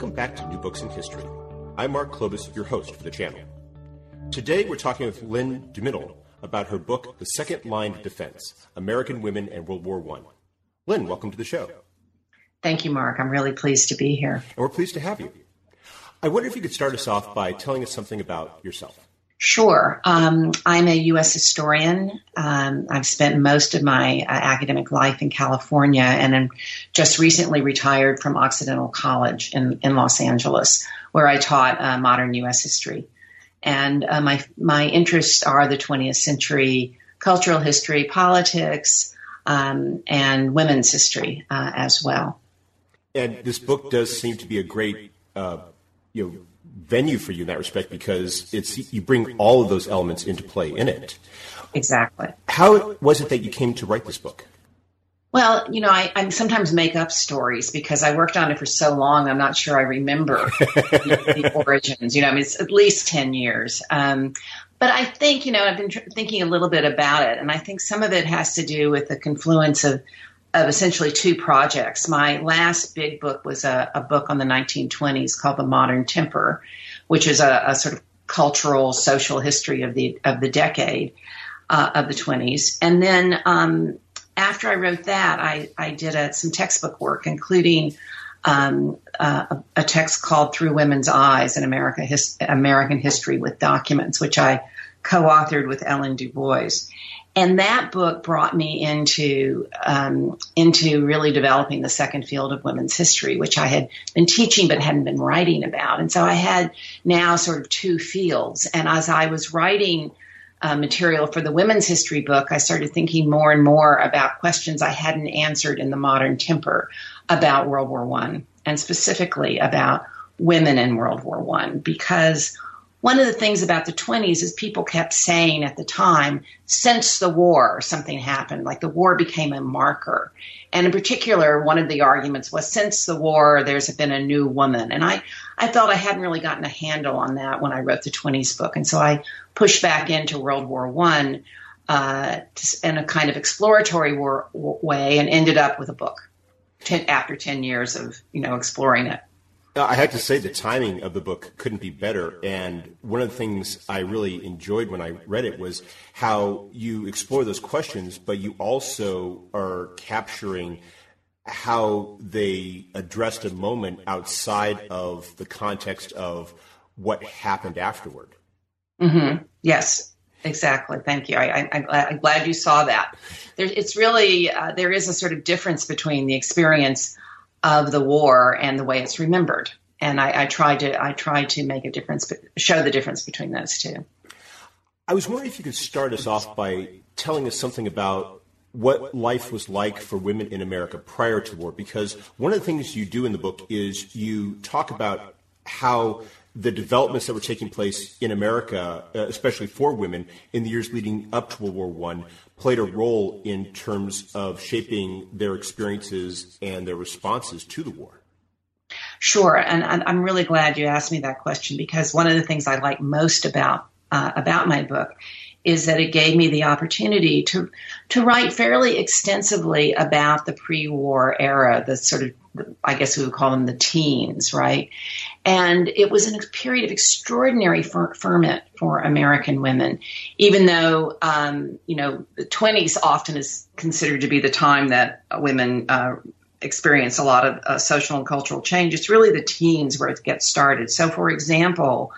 Welcome back to New Books in History. I'm Mark Klobas, your host for the channel. Today, we're talking with Lynn Dumenil about her book, The Second Line of Defense American Women and World War I. Lynn, welcome to the show. Thank you, Mark. I'm really pleased to be here. And we're pleased to have you. I wonder if you could start us off by telling us something about yourself. Sure. Um, I'm a U.S. historian. Um, I've spent most of my uh, academic life in California and am just recently retired from Occidental College in, in Los Angeles, where I taught uh, modern U.S. history. And uh, my, my interests are the 20th century cultural history, politics, um, and women's history uh, as well. And this book does seem to be a great, uh, you know, venue for you in that respect because it's you bring all of those elements into play in it. Exactly. How was it that you came to write this book? Well, you know, I, I sometimes make up stories because I worked on it for so long. I'm not sure I remember the, the, origins. You know, I mean, it's at least ten years. Um, but I think, you know, I've been tr- thinking a little bit about it, and I think some of it has to do with the confluence of of essentially two projects. My last big book was a, a book on the 1920s called The Modern Temper, which is a, a sort of cultural social history of the of the decade uh, of the 20s. And then um, after I wrote that, I, I did a, some textbook work, including um, uh, a, a, text called Through Women's Eyes in America His, American History with Documents, which I co-authored with Ellen Du Bois and that book brought me into um, into really developing the second field of women's history, which I had been teaching but hadn't been writing about. And so I had now sort of two fields. And as I was writing uh, material for the women's history book, I started thinking more and more about questions I hadn't answered in the modern temper about World War One, and specifically about women in World War One, because one of the things about the 20s is people kept saying at the time, since the war, something happened, like the war became a marker. And in particular, one of the arguments was since the war, there's been a new woman. And I, I felt I hadn't really gotten a handle on that when I wrote the 20s book. And so I pushed back into World War One uh, in a kind of exploratory war, way and ended up with a book ten, after 10 years of, you know, exploring it. I have to say the timing of the book couldn't be better. And one of the things I really enjoyed when I read it was how you explore those questions, but you also are capturing how they addressed a moment outside of the context of what happened afterward. Mm-hmm. Yes, exactly. Thank you. I, am glad you saw that. There, it's really uh, there is a sort of difference between the experience of the war and the way it's remembered. And I, I tried to I tried to make a difference, show the difference between those two. I was wondering if you could start us off by telling us something about what life was like for women in America prior to war, because one of the things you do in the book is you talk about how the developments that were taking place in America, uh, especially for women in the years leading up to World War One, played a role in terms of shaping their experiences and their responses to the war. Sure, and, and I'm really glad you asked me that question because one of the things I like most about uh, about my book is that it gave me the opportunity to to write fairly extensively about the pre-war era, the sort of I guess we would call them the teens, right? And it was a period of extraordinary ferment for American women, even though, um, you know, the 20s often is considered to be the time that women uh, experience a lot of uh, social and cultural change. It's really the teens where it gets started. So, for example,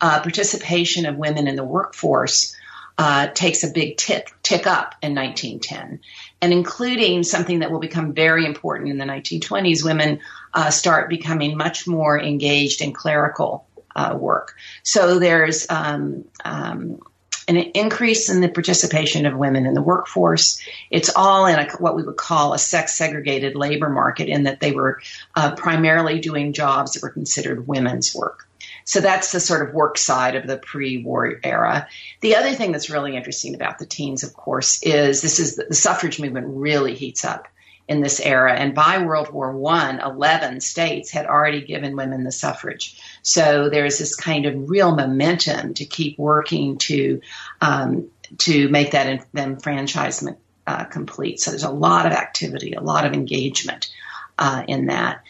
uh, participation of women in the workforce uh, takes a big tick, tick up in 1910. And including something that will become very important in the 1920s, women uh, start becoming much more engaged in clerical uh, work. So there's um, um, an increase in the participation of women in the workforce. It's all in a, what we would call a sex segregated labor market, in that they were uh, primarily doing jobs that were considered women's work. So that's the sort of work side of the pre-war era. The other thing that's really interesting about the teens, of course, is this is the, the suffrage movement really heats up in this era. And by World War One, 11 states had already given women the suffrage. So there's this kind of real momentum to keep working to um, to make that enfranchisement uh, complete. So there's a lot of activity, a lot of engagement uh, in that.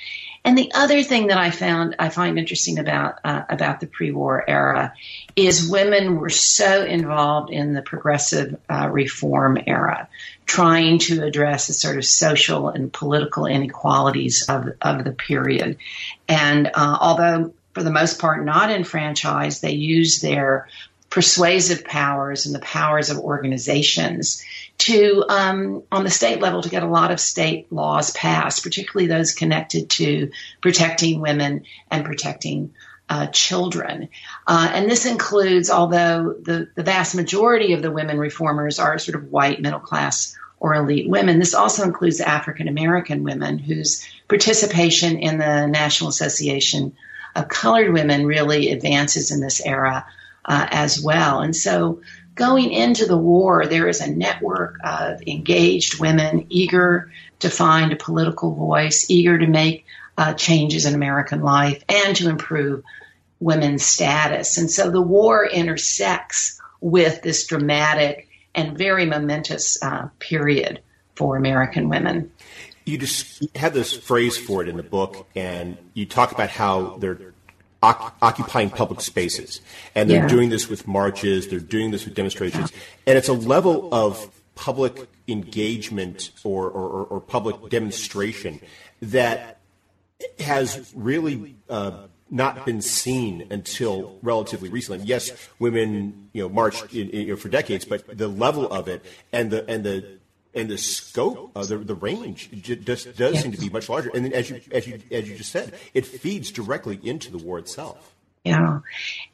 And the other thing that I found I find interesting about uh, about the pre-war era is women were so involved in the progressive uh, reform era, trying to address the sort of social and political inequalities of of the period. And uh, although for the most part not enfranchised, they used their persuasive powers and the powers of organizations to, um, on the state level, to get a lot of state laws passed, particularly those connected to protecting women and protecting uh, children. Uh, and this includes, although the, the vast majority of the women reformers are sort of white, middle class, or elite women, this also includes African American women whose participation in the National Association of Colored Women really advances in this era uh, as well. And so going into the war, there is a network of engaged women eager to find a political voice, eager to make uh, changes in American life and to improve women's status. And so the war intersects with this dramatic and very momentous uh, period for American women. You just have this phrase for it in the book, and you talk about how they're occupying public spaces. And they're yeah. doing this with marches, they're doing this with demonstrations. And it's a level of public engagement or, or, or public demonstration that has really uh, not been seen until relatively recently. Yes, women you know marched in, in, you know, for decades, but the level of it and the and the and the scope, uh, the the range, just does seem to be much larger. And then, as you as you as you just said, it feeds directly into the war itself. Yeah,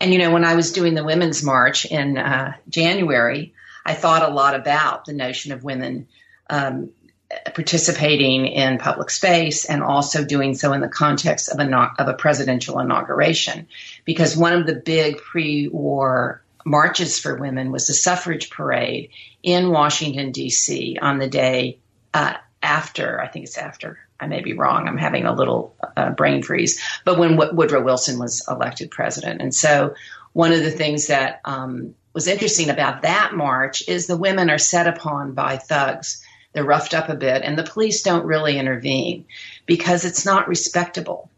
and you know, when I was doing the women's march in uh, January, I thought a lot about the notion of women um, participating in public space and also doing so in the context of a of a presidential inauguration, because one of the big pre-war marches for women was the suffrage parade in Washington, D.C. on the day uh, after, I think it's after, I may be wrong, I'm having a little uh, brain freeze, but when w- Woodrow Wilson was elected president. And so one of the things that um, was interesting about that march is the women are set upon by thugs. They're roughed up a bit, and the police don't really intervene because it's not respectable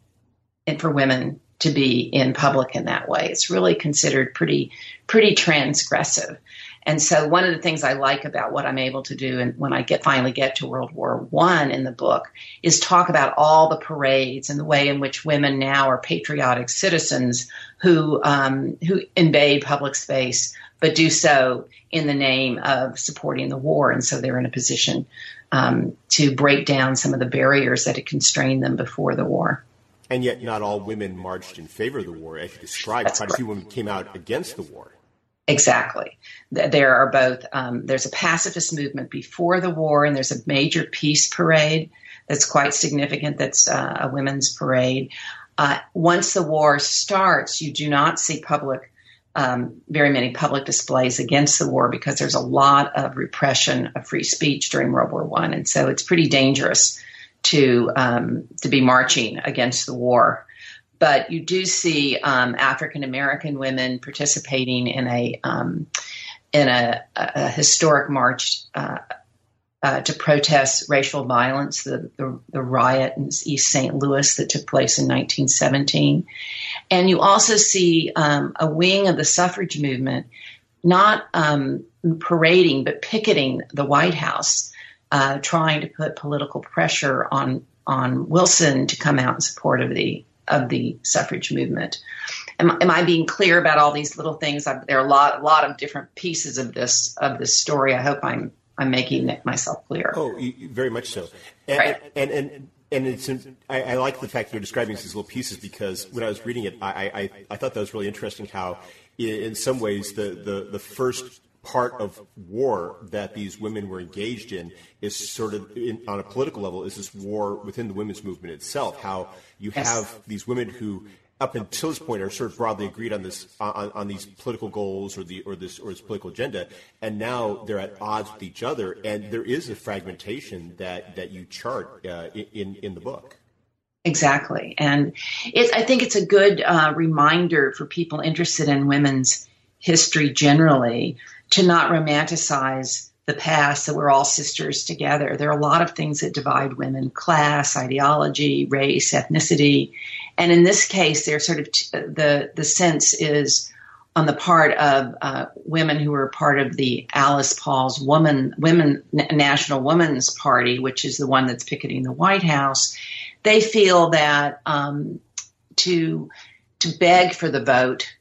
for women to be in public in that way. It's really considered pretty pretty transgressive. And so one of the things I like about what I'm able to do and when I get finally get to World War One in the book is talk about all the parades and the way in which women now are patriotic citizens who um, who invade public space but do so in the name of supporting the war. And so they're in a position um, to break down some of the barriers that had constrained them before the war. And yet, not all women marched in favor of the war, as you described. Quite a few women came out against the war. Exactly. There are both, um, there's a pacifist movement before the war, and there's a major peace parade that's quite significant, that's uh, a women's parade. uh, once the war starts, you do not see public, um, very many public displays against the war because there's a lot of repression of free speech during World War One, and so it's pretty dangerous to um, to be marching against the war. But you do see um, African American women participating in a um, in a, a, historic march uh, uh, to protest racial violence, the, the, the, riot in East St. Louis that took place in 1917. And you also see um, a wing of the suffrage movement not um, parading, but picketing the White House, uh, trying to put political pressure on on Wilson to come out in support of the of the suffrage movement. Am, am I being clear about all these little things? I, there are a lot, a lot of different pieces of this of this story. I hope I'm I'm making myself clear. Oh, very much so. And, right. and, and, and it's I, I, like the fact you're describing these little pieces because when I was reading it, I, I, I thought that was really interesting. How, in some ways, the, the, the first part of war that these women were engaged in is sort of in, on a political level is this war within the women's movement itself. How you yes. have these women who up until this point are sort of broadly agreed on this on, on, these political goals or the or this or this political agenda, and now they're at odds with each other, and there is a fragmentation that that you chart uh, in in the book. Exactly, and it, I think it's a good uh, reminder for people interested in women's history generally to not romanticize the past that we're all sisters together. There are a lot of things that divide women class, ideology, race, ethnicity. And in this case, there's sort of t- the, the sense is on the part of uh, women who were part of the Alice Paul's Woman, Women National Women's Party, which is the one that's picketing the White House. They feel that um, to to beg for the vote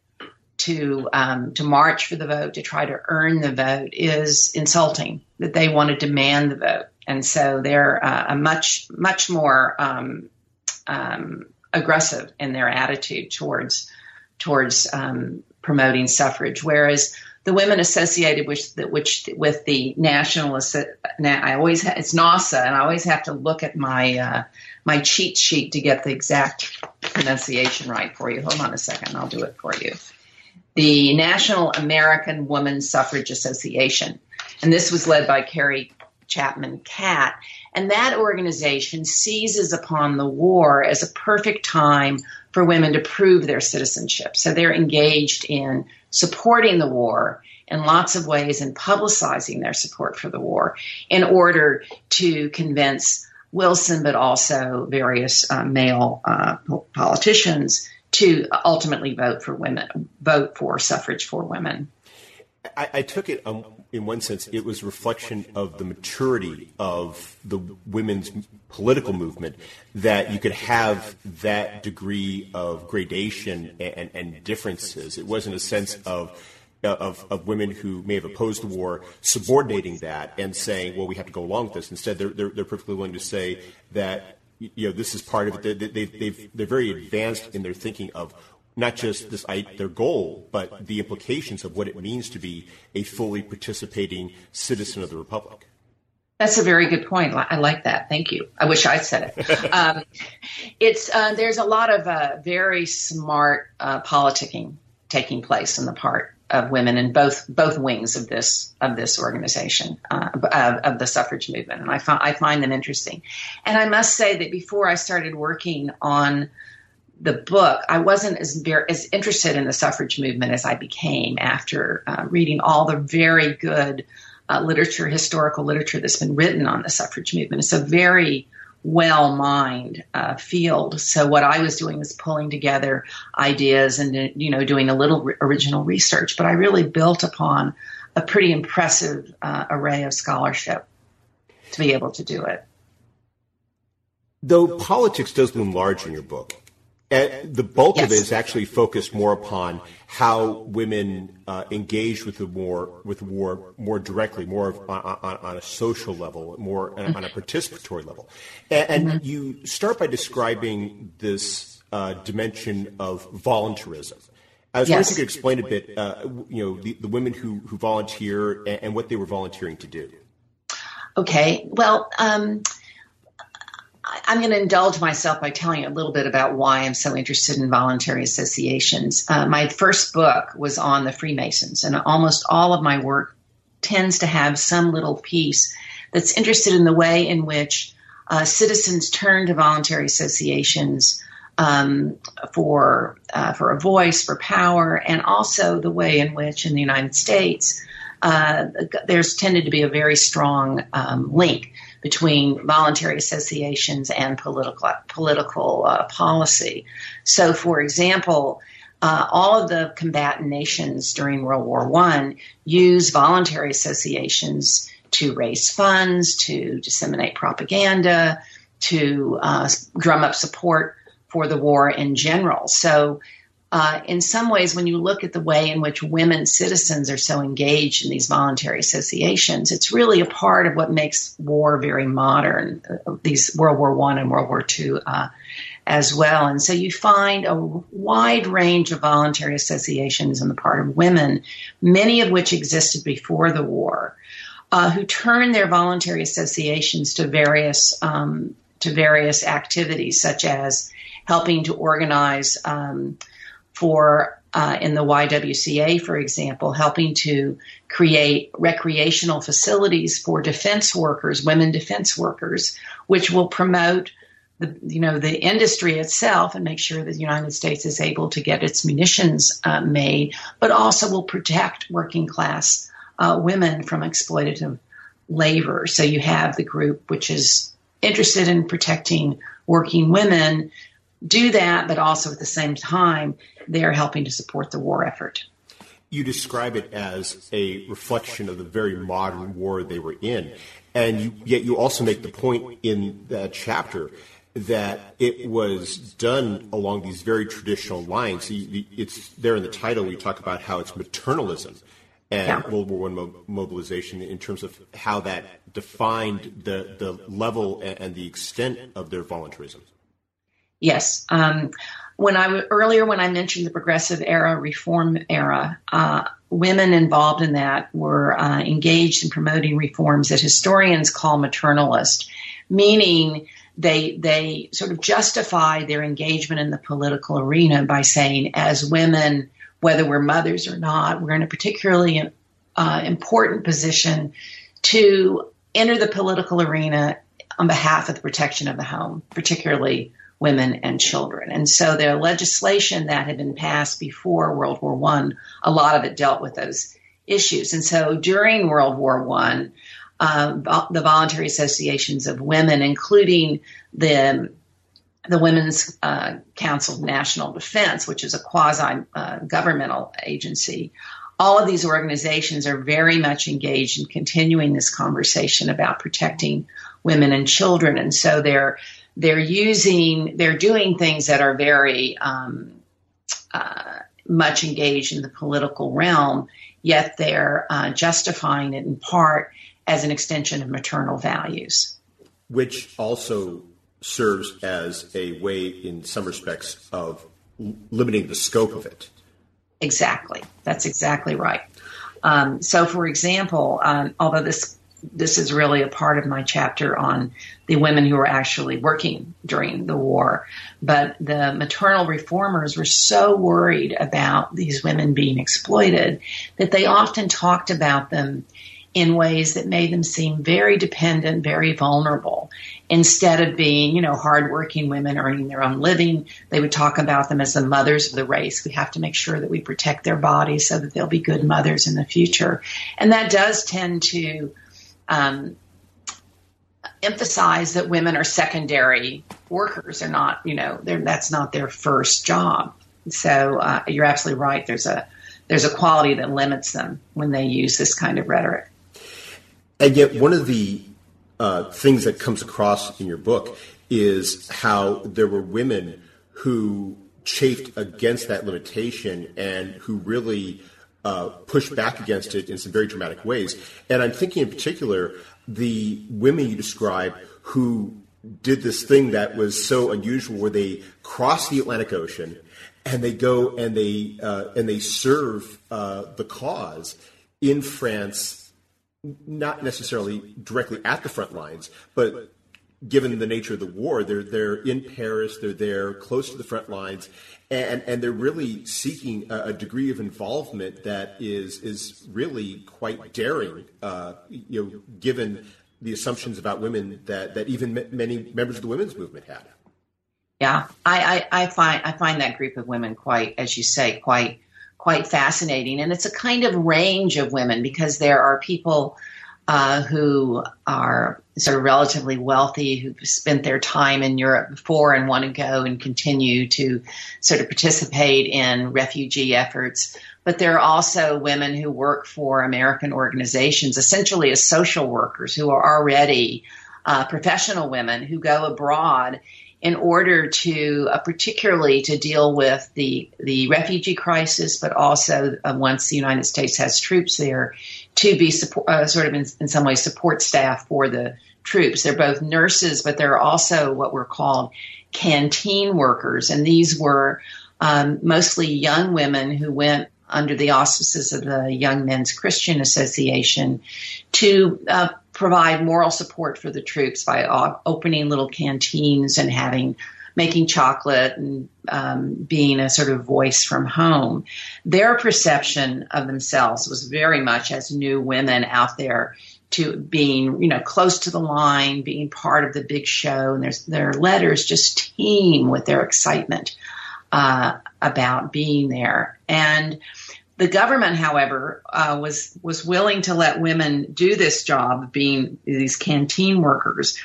to um, to march for the vote, to try to earn the vote, is insulting. That they want to demand the vote, and so they're uh, a much much more um, um, aggressive in their attitude towards towards um, promoting suffrage. Whereas the women associated with the, which with the national, now I always it's NAWSA, and I always have to look at my uh, my cheat sheet to get the exact pronunciation right for you. Hold on a second, I'll do it for you the National American Woman Suffrage Association. And this was led by Carrie Chapman Catt. And that organization seizes upon the war as a perfect time for women to prove their citizenship. So they're engaged in supporting the war in lots of ways and publicizing their support for the war in order to convince Wilson, but also various uh, male uh, politicians to ultimately vote for women, vote for suffrage for women. I, I took it um, in one sense, it was reflection of the maturity of the women's political movement that you could have that degree of gradation and, and differences. It wasn't a sense of of, of, women who may have opposed the war subordinating that and saying, well, we have to go along with this. Instead, they're, they're, they're perfectly willing to say that you know, this is part of it. They, they, they're very advanced in their thinking of not just this their goal, but the implications of what it means to be a fully participating citizen of the republic. That's a very good point. I like that. Thank you. I wish I said it. um, it's uh, there's a lot of uh, very smart uh, politicking taking place on the part of women in both both wings of this of this organization uh, of, of, the suffrage movement, and I find I find them interesting. And I must say that before I started working on the book, I wasn't as as interested in the suffrage movement as I became after uh, reading all the very good uh, literature, historical literature that's been written on the suffrage movement. It's a very well mined uh, field. So what I was doing was pulling together ideas and you know doing a little re- original research, but I really built upon a pretty impressive uh, array of scholarship to be able to do it. Though politics does loom large in your book, and the bulk yes. of it is actually focused more upon how women uh, engage with the war, with war more directly, more on, on, on, a social level, more mm-hmm. on a participatory level. And, and mm-hmm. you start by describing this uh, dimension of voluntarism. I was yes. wondering if you could explain a bit, uh, you know, the, the, women who, who volunteer and, and, what they were volunteering to do. Okay. Well, um, I'm going to indulge myself by telling you a little bit about why I'm so interested in voluntary associations. Uh, my first book was on the Freemasons, and almost all of my work tends to have some little piece that's interested in the way in which uh, citizens turn to voluntary associations um, for uh, for a voice, for power, and also the way in which in the United States uh, there's tended to be a very strong um, link between voluntary associations and political political uh, policy. So, for example. Uh, all of the combatant nations during World War One used voluntary associations to raise funds, to disseminate propaganda, to uh, drum up support for the war in general. So, uh, in some ways, when you look at the way in which women citizens are so engaged in these voluntary associations, it's really a part of what makes war very modern. Uh, these World War One and World War Two uh, as well, and so you find a wide range of voluntary associations on the part of women, many of which existed before the war, uh, who turn their voluntary associations to various um, to various activities, such as helping to organize um, for uh, in the YWCA, for example, helping to create recreational facilities for defense workers, women defense workers, which will promote the you know the industry itself and make sure that the United States is able to get its munitions uh, made, but also will protect working class uh, women from exploitative labor. So you have the group which is interested in protecting working women do that, but also at the same time, they're helping to support the war effort. You describe it as a reflection of the very modern war they were in. And you, yet you also make the point in that chapter that it was done along these very traditional lines. It's there in the title. We talk about how it's maternalism and yeah. World War One mo- mobilization in terms of how that defined the the level and the extent of their voluntarism. Yes. Um, when I earlier when I mentioned the progressive era, reform era, uh, women involved in that were uh, engaged in promoting reforms that historians call maternalist, meaning they they sort of justify their engagement in the political arena by saying, as women, whether we're mothers or not, we're in a particularly uh, important position to enter the political arena on behalf of the protection of the home, particularly women and children. And so the legislation that had been passed before World War One, a lot of it dealt with those issues. And so during World War One, uh, the voluntary associations of women, including the the Women's uh, Council of National Defense, which is a quasi uh, governmental agency, all of these organizations are very much engaged in continuing this conversation about protecting women and children. And so they're they're using, they're doing things that are very um, uh, much engaged in the political realm, yet they're uh, justifying it in part as an extension of maternal values. Which also serves as a way, in some respects, of limiting the scope of it. Exactly. That's exactly right. Um, so, for example, um, although this this is really a part of my chapter on the women who were actually working during the war. But the maternal reformers were so worried about these women being exploited that they often talked about them in ways that made them seem very dependent, very vulnerable. Instead of being, you know, hardworking women earning their own living, they would talk about them as the mothers of the race. We have to make sure that we protect their bodies so that they'll be good mothers in the future. And that does tend to um, emphasize that women are secondary workers. They're not, you know, that's not their first job. So uh, you're absolutely right. There's a there's a quality that limits them when they use this kind of rhetoric. And yet, one of the uh, things that comes across in your book is how there were women who chafed against that limitation and who really uh, push back against it in some very dramatic ways. And I'm thinking in particular the women you describe who did this thing that was so unusual where they cross the Atlantic Ocean and they go and they uh, and they serve uh, the cause in France, not necessarily directly at the front lines, but given the nature of the war, they're they're in Paris, they're there close to the front lines, and and they're really seeking a, a degree of involvement that is is really quite daring. Uh, you know, given the assumptions about women that that even many members of the women's movement had. Yeah, I, I, I find I find that group of women quite, as you say, quite quite fascinating, and it's a kind of range of women because there are people uh, who are sort of relatively wealthy who've spent their time in Europe before and want to go and continue to sort of participate in refugee efforts. But there are also women who work for American organizations, essentially as social workers, who are already uh, professional women who go abroad in order to uh, particularly to deal with the the refugee crisis, but also uh, once the United States has troops there, to be support, uh, sort of in, in, some ways support staff for the troops. They're both nurses, but they're also what were called canteen workers, and these were um, mostly young women who went under the auspices of the Young Men's Christian Association to uh, provide moral support for the troops by opening little canteens and having making chocolate and um, being a sort of voice from home. Their perception of themselves was very much as new women out there to being, you know, close to the line, being part of the big show, and there's, their letters just teem with their excitement uh, about being there. And the government, however, uh, was was willing to let women do this job of being these canteen workers,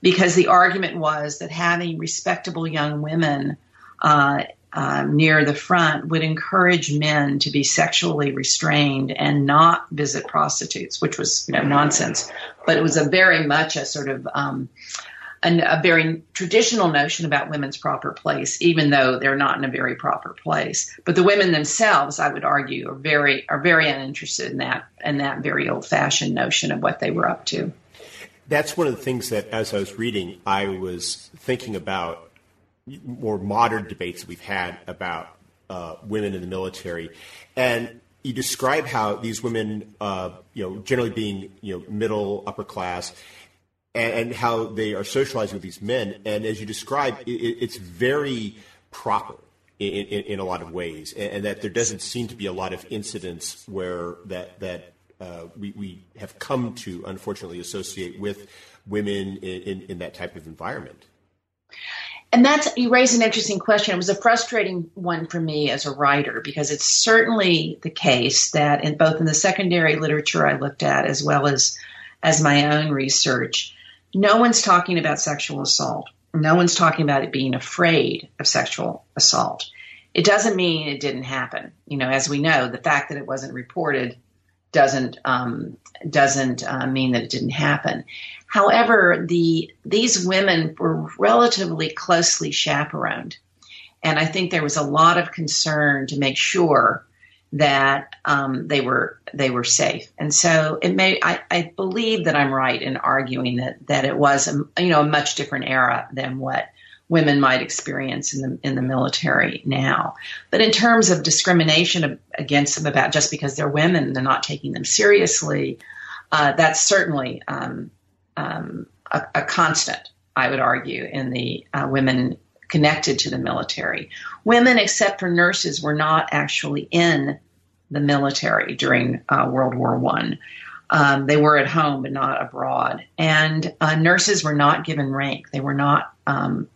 because the argument was that having respectable young women uh, uh, near the front would encourage men to be sexually restrained and not visit prostitutes, which was you know nonsense. But it was a very much a sort of um, a, a very traditional notion about women's proper place, even though they're not in a very proper place. But the women themselves, I would argue, are very are very uninterested in that and that very old fashioned notion of what they were up to. That's one of the things that, as I was reading, I was thinking about more modern debates that we've had about uh, women in the military, and you describe how these women, uh, you know, generally being you know middle upper class, and, and how they are socializing with these men. And as you describe, it, it's very proper in, in, in, a lot of ways, and, and, that there doesn't seem to be a lot of incidents where that that uh, we, we have come to unfortunately associate with women in, in, that type of environment. And that's you raise an interesting question. It was a frustrating one for me as a writer because it's certainly the case that in both in the secondary literature I looked at as well as as my own research, no one's talking about sexual assault. No one's talking about it being afraid of sexual assault. It doesn't mean it didn't happen. You know, as we know, the fact that it wasn't reported doesn't um, doesn't uh, mean that it didn't happen. However, the these women were relatively closely chaperoned, and I think there was a lot of concern to make sure that um, they were they were safe. And so it may I, I, believe that I'm right in arguing that that it was a you know a much different era than what women might experience in the in the military now. But in terms of discrimination against them about just because they're women and they're not taking them seriously, uh, that's certainly um, um, a, a, constant. I would argue in the uh, women connected to the military. Women, except for nurses, were not actually in the military during uh, World War One. Um, they were at home, but not abroad. And uh, nurses were not given rank. They were not. Um,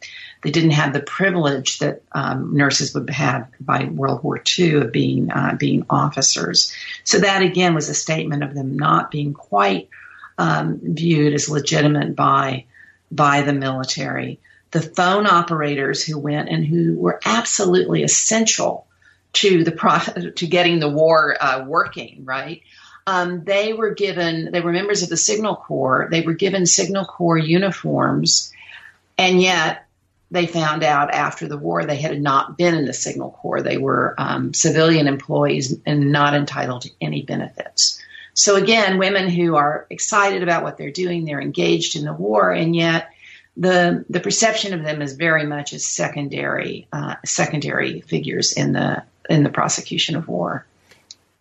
they didn't have the privilege that um, nurses would have by World War II of being uh, being officers. So that again was a statement of them not being quite um, viewed as legitimate by by the military the phone operators who went and who were absolutely essential to the pro- to getting the war uh, working, right? Um, they were given they were members of the Signal Corps. They were given Signal Corps uniforms, and yet they found out after the war they had not been in the Signal Corps. They were um, civilian employees and not entitled to any benefits. So again, women who are excited about what they're doing, they're engaged in the war, and yet the the perception of them is very much as secondary uh, secondary figures in the in the prosecution of war.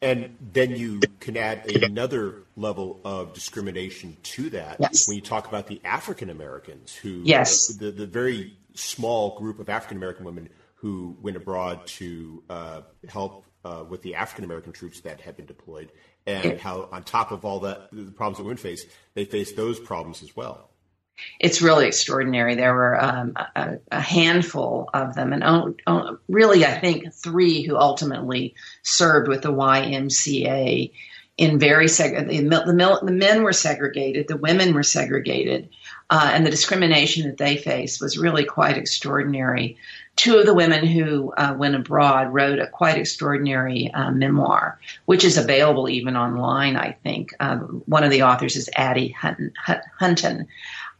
And then you can add another level of discrimination to that yes. when you talk about the African Americans who, yes. the, the, very small group of African American women who went abroad to uh, help uh, with the African American troops that had been deployed, and how on top of all that, the problems that women face, they face those problems as well it's really extraordinary. There were um, a, a, handful of them, and really, I think three who ultimately served with the YMCA in very seg- the, the, the, men were segregated, the women were segregated, uh, and the discrimination that they faced was really quite extraordinary. Two of the women who uh, went abroad wrote a quite extraordinary uh, memoir, which is available even online. I think um, one of the authors is Addie Hunton. Hunton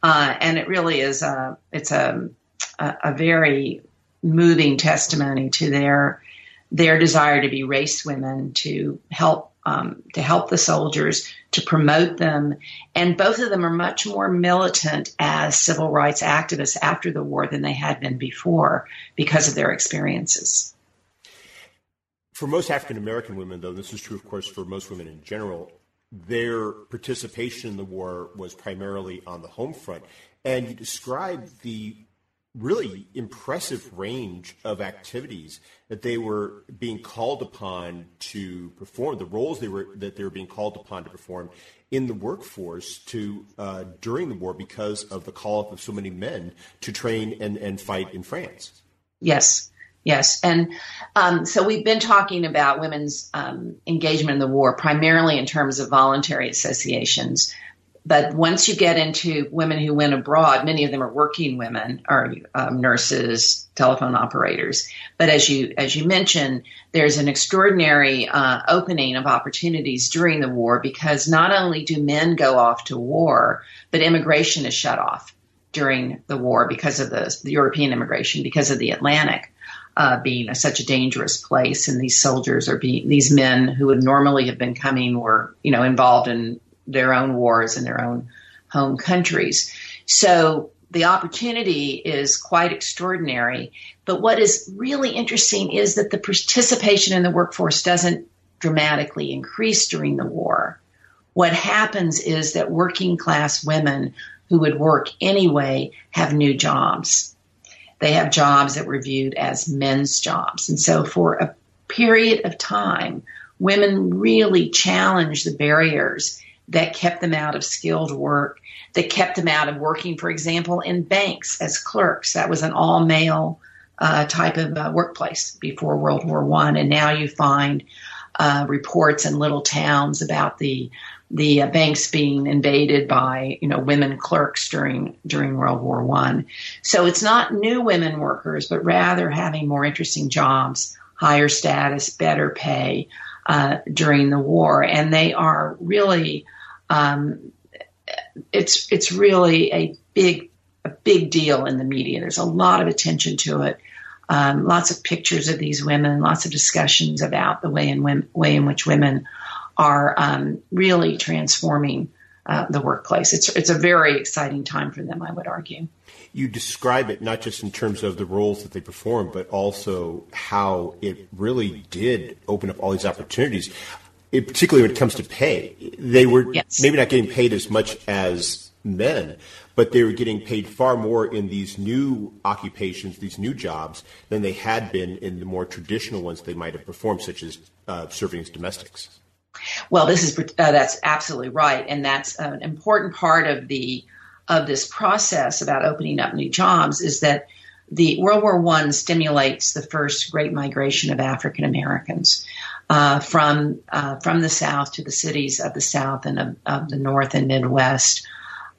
uh, and it really is a it's a, a, a very moving testimony to their their desire to be race women to help um, to help the soldiers to promote them. And both of them are much more militant as civil rights activists after the war than they had been before because of their experiences. For most african american women though this is true of course for most women in general their participation in the war was primarily on the home front. And you described the really impressive range of activities that they were being called upon to perform, the roles they were that they were being called upon to perform in the workforce to uh, during the war because of the call up of so many men to train and, and fight in France. Yes, Yes, and um, so we've been talking about women's um, engagement in the war primarily in terms of voluntary associations. But once you get into women who went abroad, many of them are working women, or um, nurses, telephone operators. But as you as you mentioned, there's an extraordinary uh, opening of opportunities during the war because not only do men go off to war, but immigration is shut off during the war because of the, the European immigration because of the Atlantic uh, being a, such a dangerous place, and these soldiers are being these men who would normally have been coming were you know involved in their own wars in their own home countries. So the opportunity is quite extraordinary. But what is really interesting is that the participation in the workforce doesn't dramatically increase during the war. What happens is that working class women who would work anyway have new jobs they have jobs that were viewed as men's jobs. And so for a period of time, women really challenged the barriers that kept them out of skilled work, that kept them out of working, for example, in banks as clerks. That was an all male uh, type of uh, workplace before World War One, and now you find uh, reports in little towns about the the uh, banks being invaded by you know women clerks during during World War One. So it's not new women workers, but rather having more interesting jobs, higher status, better pay uh, during the war, and they are really um, it's it's really a big a big deal in the media. There's a lot of attention to it. Um, lots of pictures of these women, lots of discussions about the way in way in which women are um, really transforming uh, the workplace. It's it's a very exciting time for them, I would argue. You describe it not just in terms of the roles that they perform, but also how it really did open up all these opportunities. It, particularly when it comes to pay, they were yes. maybe not getting paid as much as men, but they were getting paid far more in these new occupations, these new jobs, than they had been in the more traditional ones they might have performed, such as uh, serving as domestics. Well, this is uh, that's absolutely right, and that's an important part of the of this process about opening up new jobs is that the World War One stimulates the first great migration of African Americans uh, from uh, from the South to the cities of the South and of, of the North and Midwest.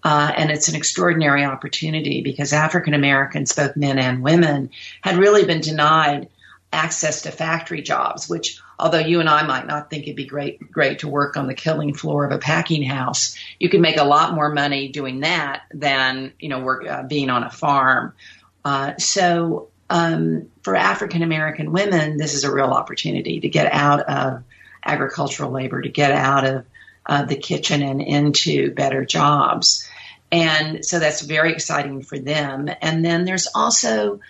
Uh, and it's an extraordinary opportunity because African Americans, both men and women, had really been denied access to factory jobs, which although you and I might not think it'd be great great to work on the killing floor of a packing house, you can make a lot more money doing that than you know work uh, being on a farm. Uh, so um, for African American women, this is a real opportunity to get out of agricultural labor, to get out of uh, the kitchen and into better jobs. And so that's very exciting for them. And then there's also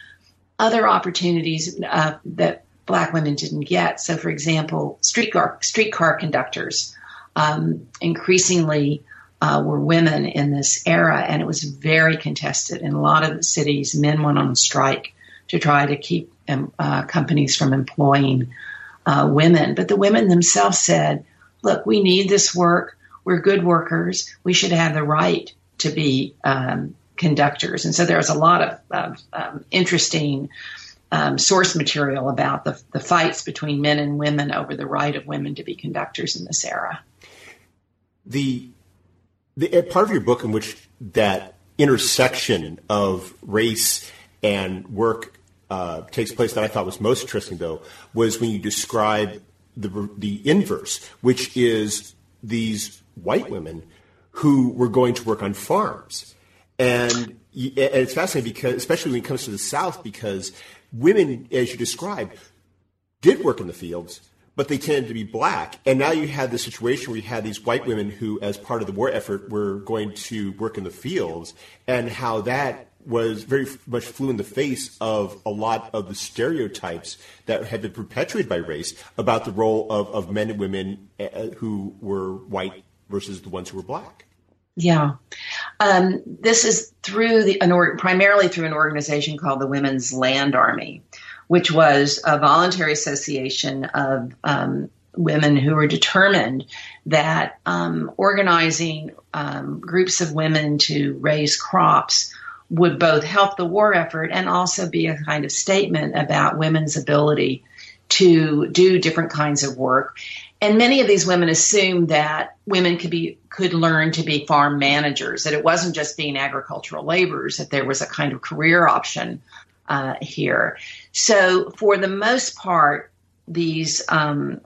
other opportunities uh, that black women didn't get. So, for example, streetcar streetcar conductors um, increasingly uh, were women in this era, and it was very contested in a lot of the cities. Men went on strike to try to keep um, uh, companies from employing uh, women, but the women themselves said, "Look, we need this work. We're good workers. We should have the right to be um, conductors." And so there was a lot of, of um, interesting um, source material about the, the fights between men and women over the right of women to be conductors in this era. The, the part of your book in which that intersection of race and work uh, takes place that I thought was most interesting, though, was when you describe the the inverse, which is these white women who were going to work on farms, and, and it's fascinating because, especially when it comes to the South, because women, as you described, did work in the fields, but they tended to be black. And now you had the situation where you had these white women who, as part of the war effort, were going to work in the fields, and how that was very much flew in the face of a lot of the stereotypes that had been perpetuated by race about the role of, of men and women uh, who were white versus the ones who were black. Yeah. Um, this is through the an or, primarily through an organization called the Women's Land Army, which was a voluntary association of um, women who were determined that um, organizing um, groups of women to raise crops would both help the war effort and also be a kind of statement about women's ability to do different kinds of work and many of these women assumed that women could be could learn to be farm managers that it wasn't just being agricultural laborers that there was a kind of career option uh, here. So for the most part these um,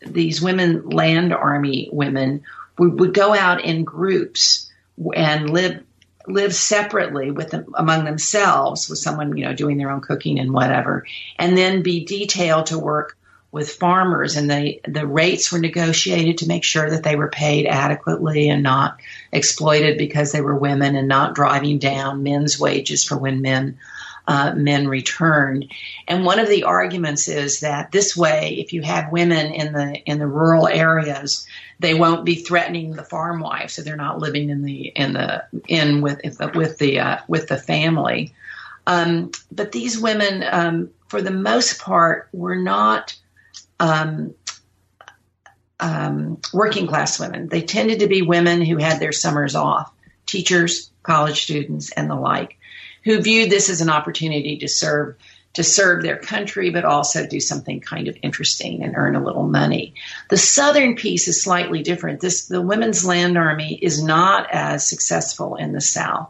these women land army women would, would go out in groups and live live separately with them, among themselves with someone you know doing their own cooking and whatever and then be detailed to work with farmers and the the rates were negotiated to make sure that they were paid adequately and not exploited because they were women and not driving down men's wages for when men uh, men returned. And one of the arguments is that this way, if you have women in the in the rural areas, they won't be threatening the farm wife, so they're not living in the in the in with with the uh, with the family. Um, but these women, um, for the most part, were not um, um, working class women. They tended to be women who had their summers off, teachers, college students, and the like, who viewed this as an opportunity to serve to serve their country, but also do something kind of interesting and earn a little money. The southern piece is slightly different. This the Women's Land Army is not as successful in the South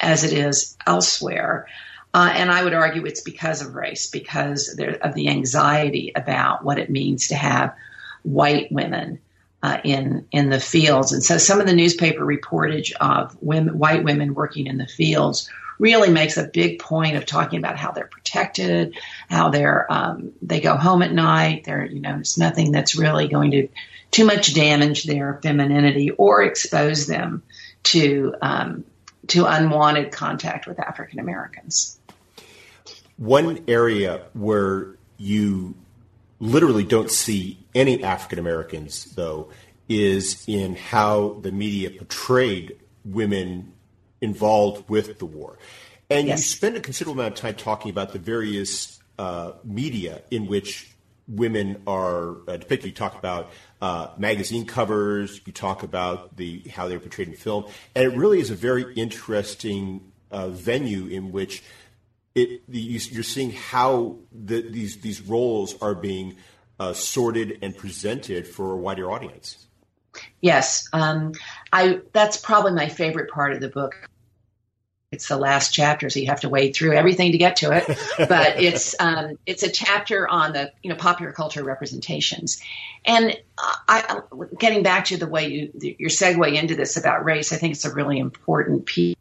as it is elsewhere. Uh, and I would argue it's because of race, because of the anxiety about what it means to have white women uh, in in the fields. And so, some of the newspaper reportage of women, white women working in the fields really makes a big point of talking about how they're protected, how they're um, they go home at night. There, you know, it's nothing that's really going to too much damage their femininity or expose them to um, to unwanted contact with African Americans. One area where you literally don't see any African Americans, though, is in how the media portrayed women involved with the war. And yes. you spend a considerable amount of time talking about the various uh, media in which women are uh, depicted. You talk about uh, magazine covers. You talk about the how they're portrayed in film, and it really is a very interesting uh, venue in which it, you're seeing how the, these these roles are being uh, sorted and presented for a wider audience. Yes, um, I. That's probably my favorite part of the book. It's the last chapter, so you have to wade through everything to get to it. But it's um, it's a chapter on the you know popular culture representations, and I, getting back to the way you your segue into this about race, I think it's a really important piece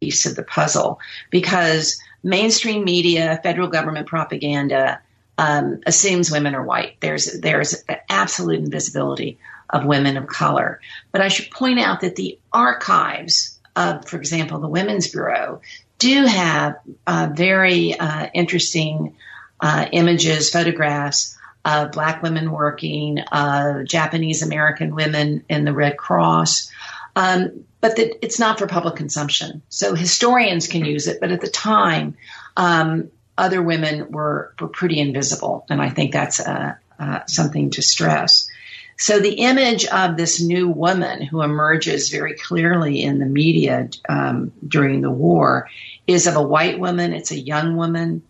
piece of the puzzle because mainstream media, federal government propaganda um, assumes women are white. There's there's absolute invisibility of women of color. But I should point out that the archives of, for example, the Women's Bureau do have very uh, interesting uh, images, photographs of black women working, uh, Japanese American women in the Red Cross. Um, but that it's not for public consumption. So historians can use it, but at the time, um, other women were, were pretty invisible. And I think that's uh, uh, something to stress. So the image of this new woman who emerges very clearly in the media um, during the war is of a white woman. It's a young woman.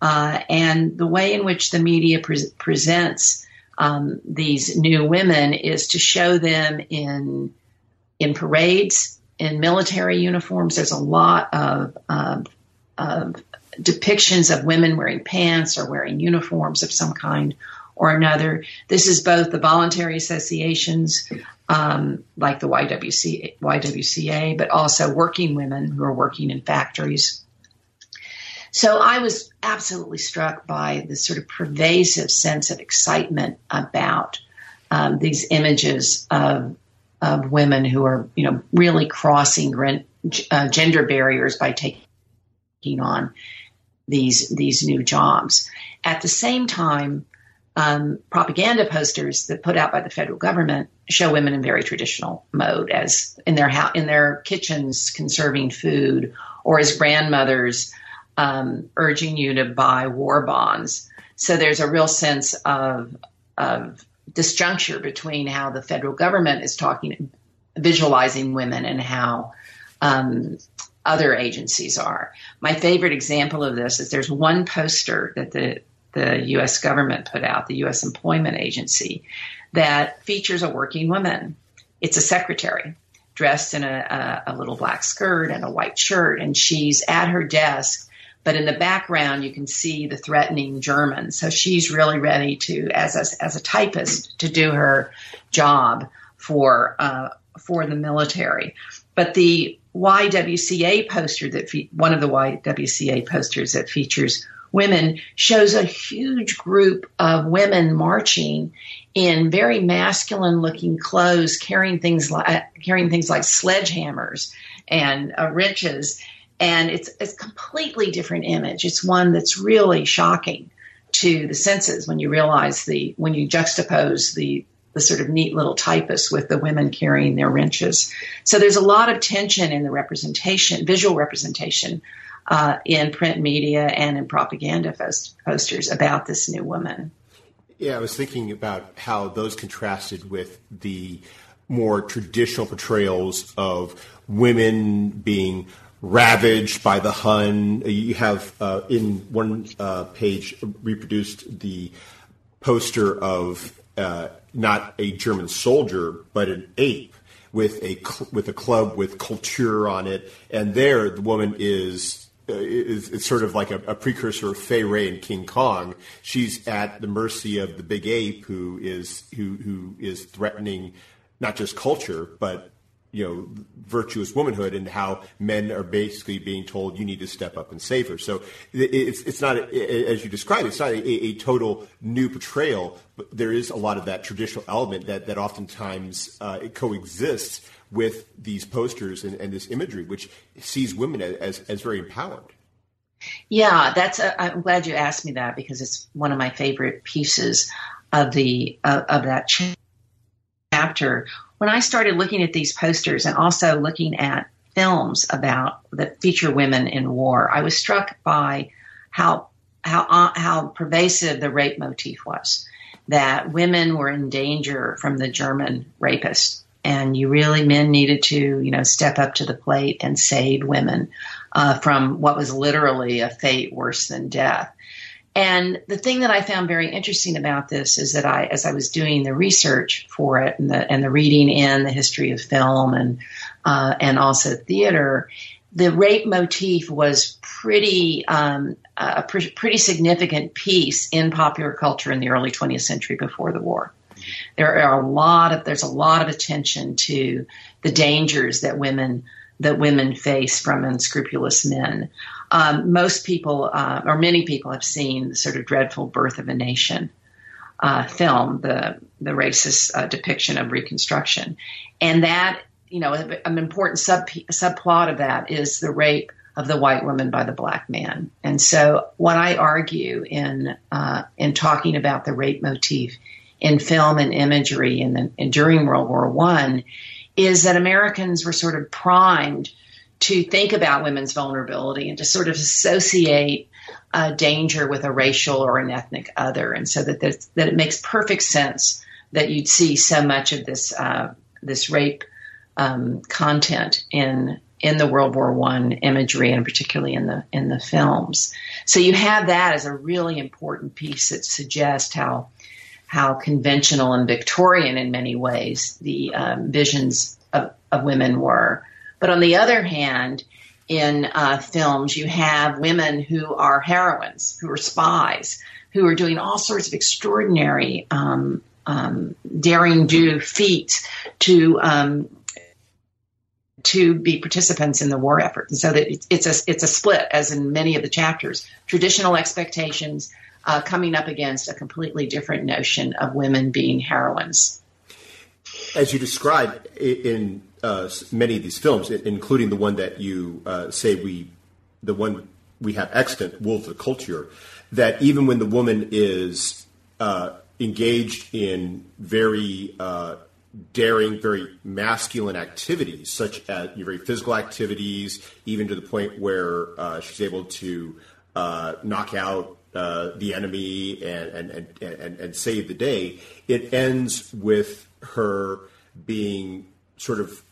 Uh, and the way in which the media pre- presents um, these new women is to show them in in parades, in military uniforms. There's a lot of, of, of depictions of women wearing pants or wearing uniforms of some kind or another. This is both the voluntary associations, um, like the YWCA, YWCA, but also working women who are working in factories. So I was absolutely struck by this sort of pervasive sense of excitement about um, these images of of women who are, you know, really crossing uh, gender barriers by taking on these these new jobs. At the same time, um, propaganda posters that put out by the federal government show women in very traditional mode, as in their in their kitchens conserving food, or as grandmothers um, urging you to buy war bonds. So there's a real sense of of disjuncture between how the federal government is talking, visualizing women, and how um, other agencies are. My favorite example of this is there's one poster that the the U.S. government put out, the U.S. Employment Agency, that features a working woman. It's a secretary dressed in a, a, a little black skirt and a white shirt, and she's at her desk but in the background you can see the threatening German. So she's really ready to, as a, as a typist, to do her job for uh, for the military. But the YWCA poster that fe- one of the YWCA posters that features women shows a huge group of women marching in very masculine looking clothes carrying things like carrying things like sledgehammers and uh, wrenches and it's it's a completely different image. It's one that's really shocking to the senses when you realize the when you juxtapose the the sort of neat little typist with the women carrying their wrenches. So there's a lot of tension in the representation, visual representation, uh, in print media and in propaganda post- posters about this new woman. Yeah, I was thinking about how those contrasted with the more traditional portrayals of women being ravaged by the Hun. You have uh, in one uh, page reproduced the poster of uh, not a German soldier, but an ape with a cl- with a club with culture on it, and there the woman is. Uh, is, it's sort of like a, a precursor of Fay Wray and King Kong. She's at the mercy of the big ape, who is who who is threatening not just culture but you know virtuous womanhood and how men are basically being told you need to step up and save her. So it's it's not as you described. It's not a, a, total new portrayal, but there is a lot of that traditional element that that oftentimes uh, it coexists with these posters and, and, this imagery, which sees women as as very empowered. Yeah, that's. i am glad you asked me that because it's one of my favorite pieces of the uh, of that chapter when I started looking at these posters and also looking at films about that feature women in war, I was struck by how how uh, how pervasive the rape motif was. That women were in danger from the German rapists, and you really men needed to you know step up to the plate and save women uh, from what was literally a fate worse than death. And the thing that I found very interesting about this is that I, as I was doing the research for it and the, and the reading in the history of film and, uh, and also theater, the rape motif was pretty, um, a pr- pretty significant piece in popular culture in the early 20th century before the war. There are a lot of, there's a lot of attention to the dangers that women, that women face from unscrupulous men. Um, most people, uh, or many people, have seen the sort of dreadful Birth of a Nation uh, film, the the racist uh, depiction of Reconstruction, and that you know an important sub subplot of that is the rape of the white woman by the black man. And so, what I argue in uh, in talking about the rape motif in film and imagery in, during World War One is that Americans were sort of primed to think about women's vulnerability and to sort of associate uh, danger with a racial or an ethnic other, and so that that it makes perfect sense that you'd see so much of this uh, this rape um, content in in the World War One imagery, and particularly in the in the films. So you have that as a really important piece that suggests how how conventional and Victorian in many ways the um, visions of, of, women were. But on the other hand, in uh, films, you have women who are heroines, who are spies, who are doing all sorts of extraordinary, um, um, daring do feats to um, to be participants in the war effort. And so that it's a it's a split, as in many of the chapters. Traditional expectations uh, coming up against a completely different notion of women being heroines. As you describe in uh, many of these films, including the one that you uh, say we, the one we have extant, Wolves of Kultur, that even when the woman is uh, engaged in very uh, daring, very masculine activities, such as very physical activities, even to the point where uh, she's able to uh, knock out the enemy and, and, and, and, save the day. It ends with her being sort of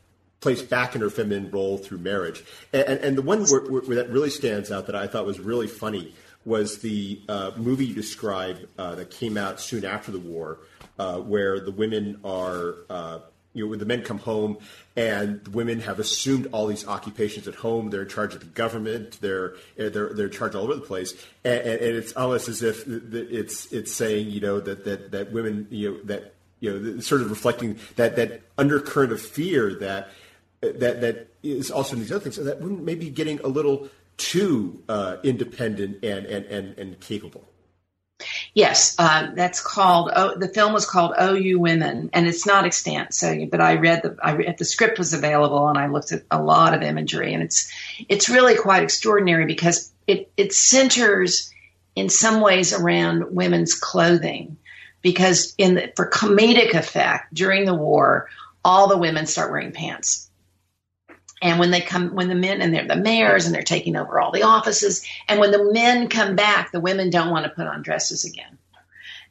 placed back in her feminine role through marriage. And, and the one where, where, that really stands out that I thought was really funny was the uh, movie you described uh, that came out soon after the war, uh, where the women are uh, you know, when the men come home and the women have assumed all these occupations at home, they're in charge of the government, they're they're they're in charge all over the place, and, and, and it's almost as if it's it's saying you know that that that women you know that you know sort of reflecting that that undercurrent of fear that that that is also in these other things, so that may be getting a little too uh, independent and, and and and capable. Yes, uh, that's called. Oh, the film was called "Oh You Women," and it's not extant. So, but I read the I read, the script was available, and I looked at a lot of imagery, and it's it's really quite extraordinary because it it centers in some ways around women's clothing, because in the, for comedic effect during the war, all the women start wearing pants and when they come, when the men and they're the mayors and they're taking over all the offices, and when the men come back, the women don't want to put on dresses again.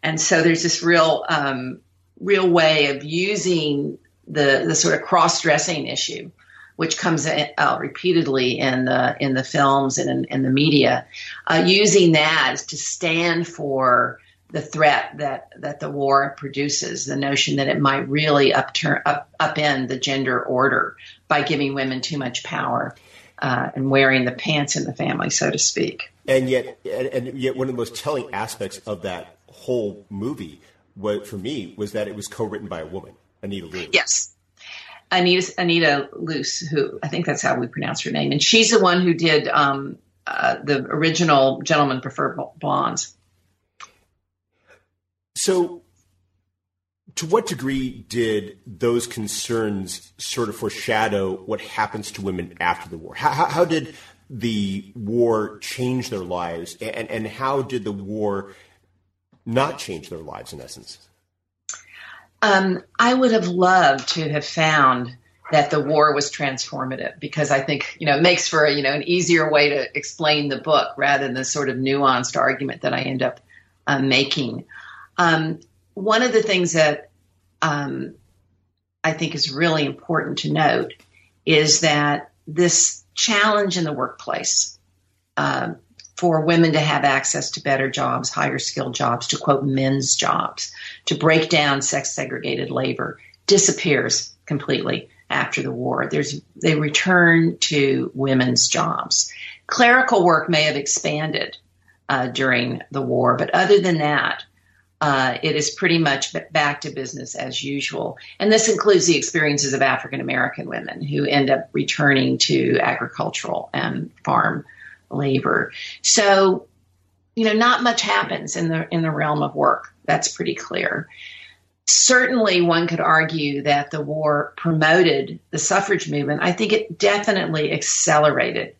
And so there's this real, um, real way of using the the sort of cross dressing issue, which comes out repeatedly in the in the films and in, in the media, uh, using that to stand for the threat that that the war produces, the notion that it might really upturn up upend the gender order by giving women too much power uh, and wearing the pants in the family, so to speak. And yet, and, and yet, one of the most telling aspects of that whole movie, was, for me, was that it was co-written by a woman, Anita Loos. Yes. Anita Anita Loos, who I think that's how we pronounce her name, and she's the one who did um, uh, the original Gentlemen Prefer Blondes. So, to what degree did those concerns sort of foreshadow what happens to women after the war? How, how did the war change their lives, and, and how did the war not change their lives in essence? Um, I would have loved to have found that the war was transformative because I think you know it makes for you know an easier way to explain the book rather than the sort of nuanced argument that I end up uh, making. Um, one of the things that um, I think is really important to note is that this challenge in the workplace um, for women to have access to better jobs, higher skilled jobs, to quote men's jobs, to break down sex segregated labor disappears completely after the war. There's they return to women's jobs. Clerical work may have expanded uh, during the war, but other than that, uh, it is pretty much back to business as usual. And this includes the experiences of African American women who end up returning to agricultural and farm labor. So, you know, not much happens in the in the realm of work. That's pretty clear. Certainly, one could argue that the war promoted the suffrage movement. I think it definitely accelerated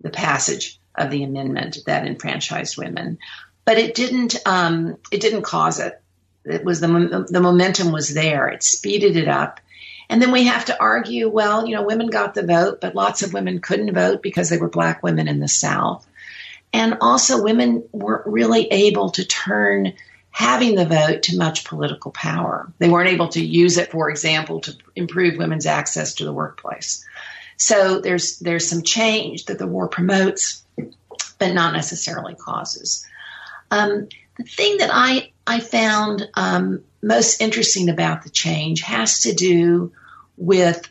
the passage of the amendment that enfranchised women, but it didn't um, it didn't cause it. It was the the momentum was there. It speeded it up. And then we have to argue, well, you know, women got the vote, but lots of women couldn't vote because they were black women in the South. And also, women weren't really able to turn having the vote to much political power. They weren't able to use it, for example, to improve women's access to the workplace. So there's there's some change that the war promotes, but not necessarily causes. Um, the thing that I I found um, most interesting about the change has to do with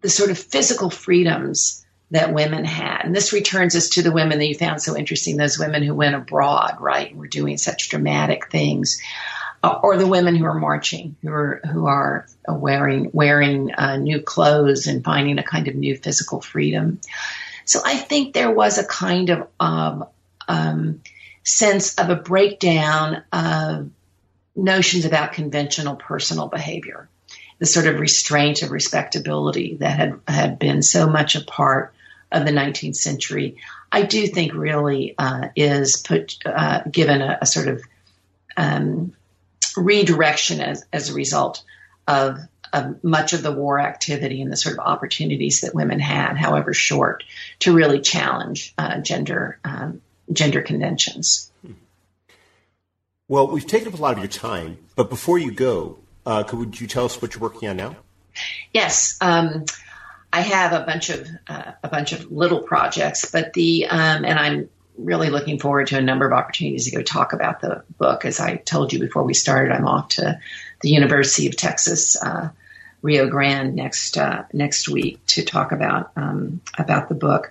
the sort of physical freedoms that women had. And this returns us to the women that you found so interesting, those women who went abroad, right, and were doing such dramatic things. Uh, or the women who are marching, who are who are wearing wearing uh, new clothes and finding a kind of new physical freedom. So I think there was a kind of um, um, sense of a breakdown of notions about conventional personal behavior, the sort of restraint of respectability that had had been so much a part of the 19th century, I do think really uh, is put uh, given a, a, sort of um, redirection as, as a result of, of, much of the war activity and the sort of opportunities that women had, however short, to really challenge uh, gender um, gender conventions. Well, we've taken up a lot of your time, but before you go, uh, could would you tell us what you're working on now? Yes. Um, I have a bunch of uh, a bunch of little projects, but the um, and I'm really looking forward to a number of opportunities to go talk about the book. As I told you before we started, I'm off to the University of Texas uh, Rio Grande next uh, next week to talk about um, about the book.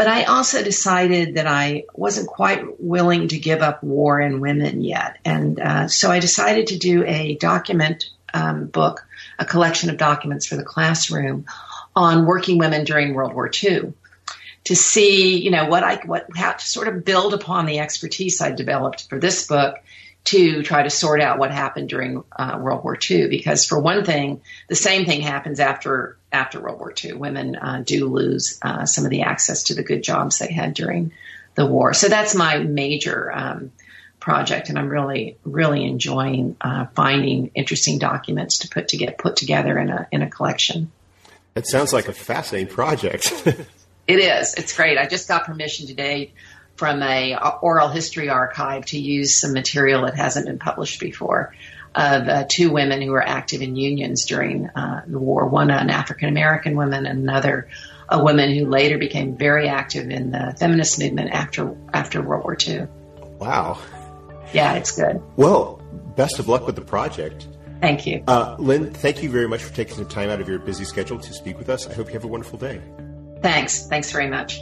But I also decided that I wasn't quite willing to give up war and women yet, and uh, so I decided to do a document um, book, a collection of documents for the classroom on working women during World War II to see, you know, what I what how to sort of build upon the expertise I developed for this book to try to sort out what happened during uh, World War II. Because for one thing, the same thing happens after after World War II. Women uh, do lose uh, some of the access to the good jobs they had during the war. So that's my major um, project, and I'm really really enjoying uh, finding interesting documents to put to get put together in a in a collection. It sounds like a fascinating project. it is. It's great. I just got permission today from a oral history archive to use some material that hasn't been published before of uh, two women who were active in unions during uh, the war. One, an African American woman, and another, a woman who later became very active in the feminist movement after after World War II. Wow. Yeah, it's good. Well, best of luck with the project. Thank you. Uh, Lynn, thank you very much for taking some time out of your busy schedule to speak with us. I hope you have a wonderful day. Thanks. Thanks very much.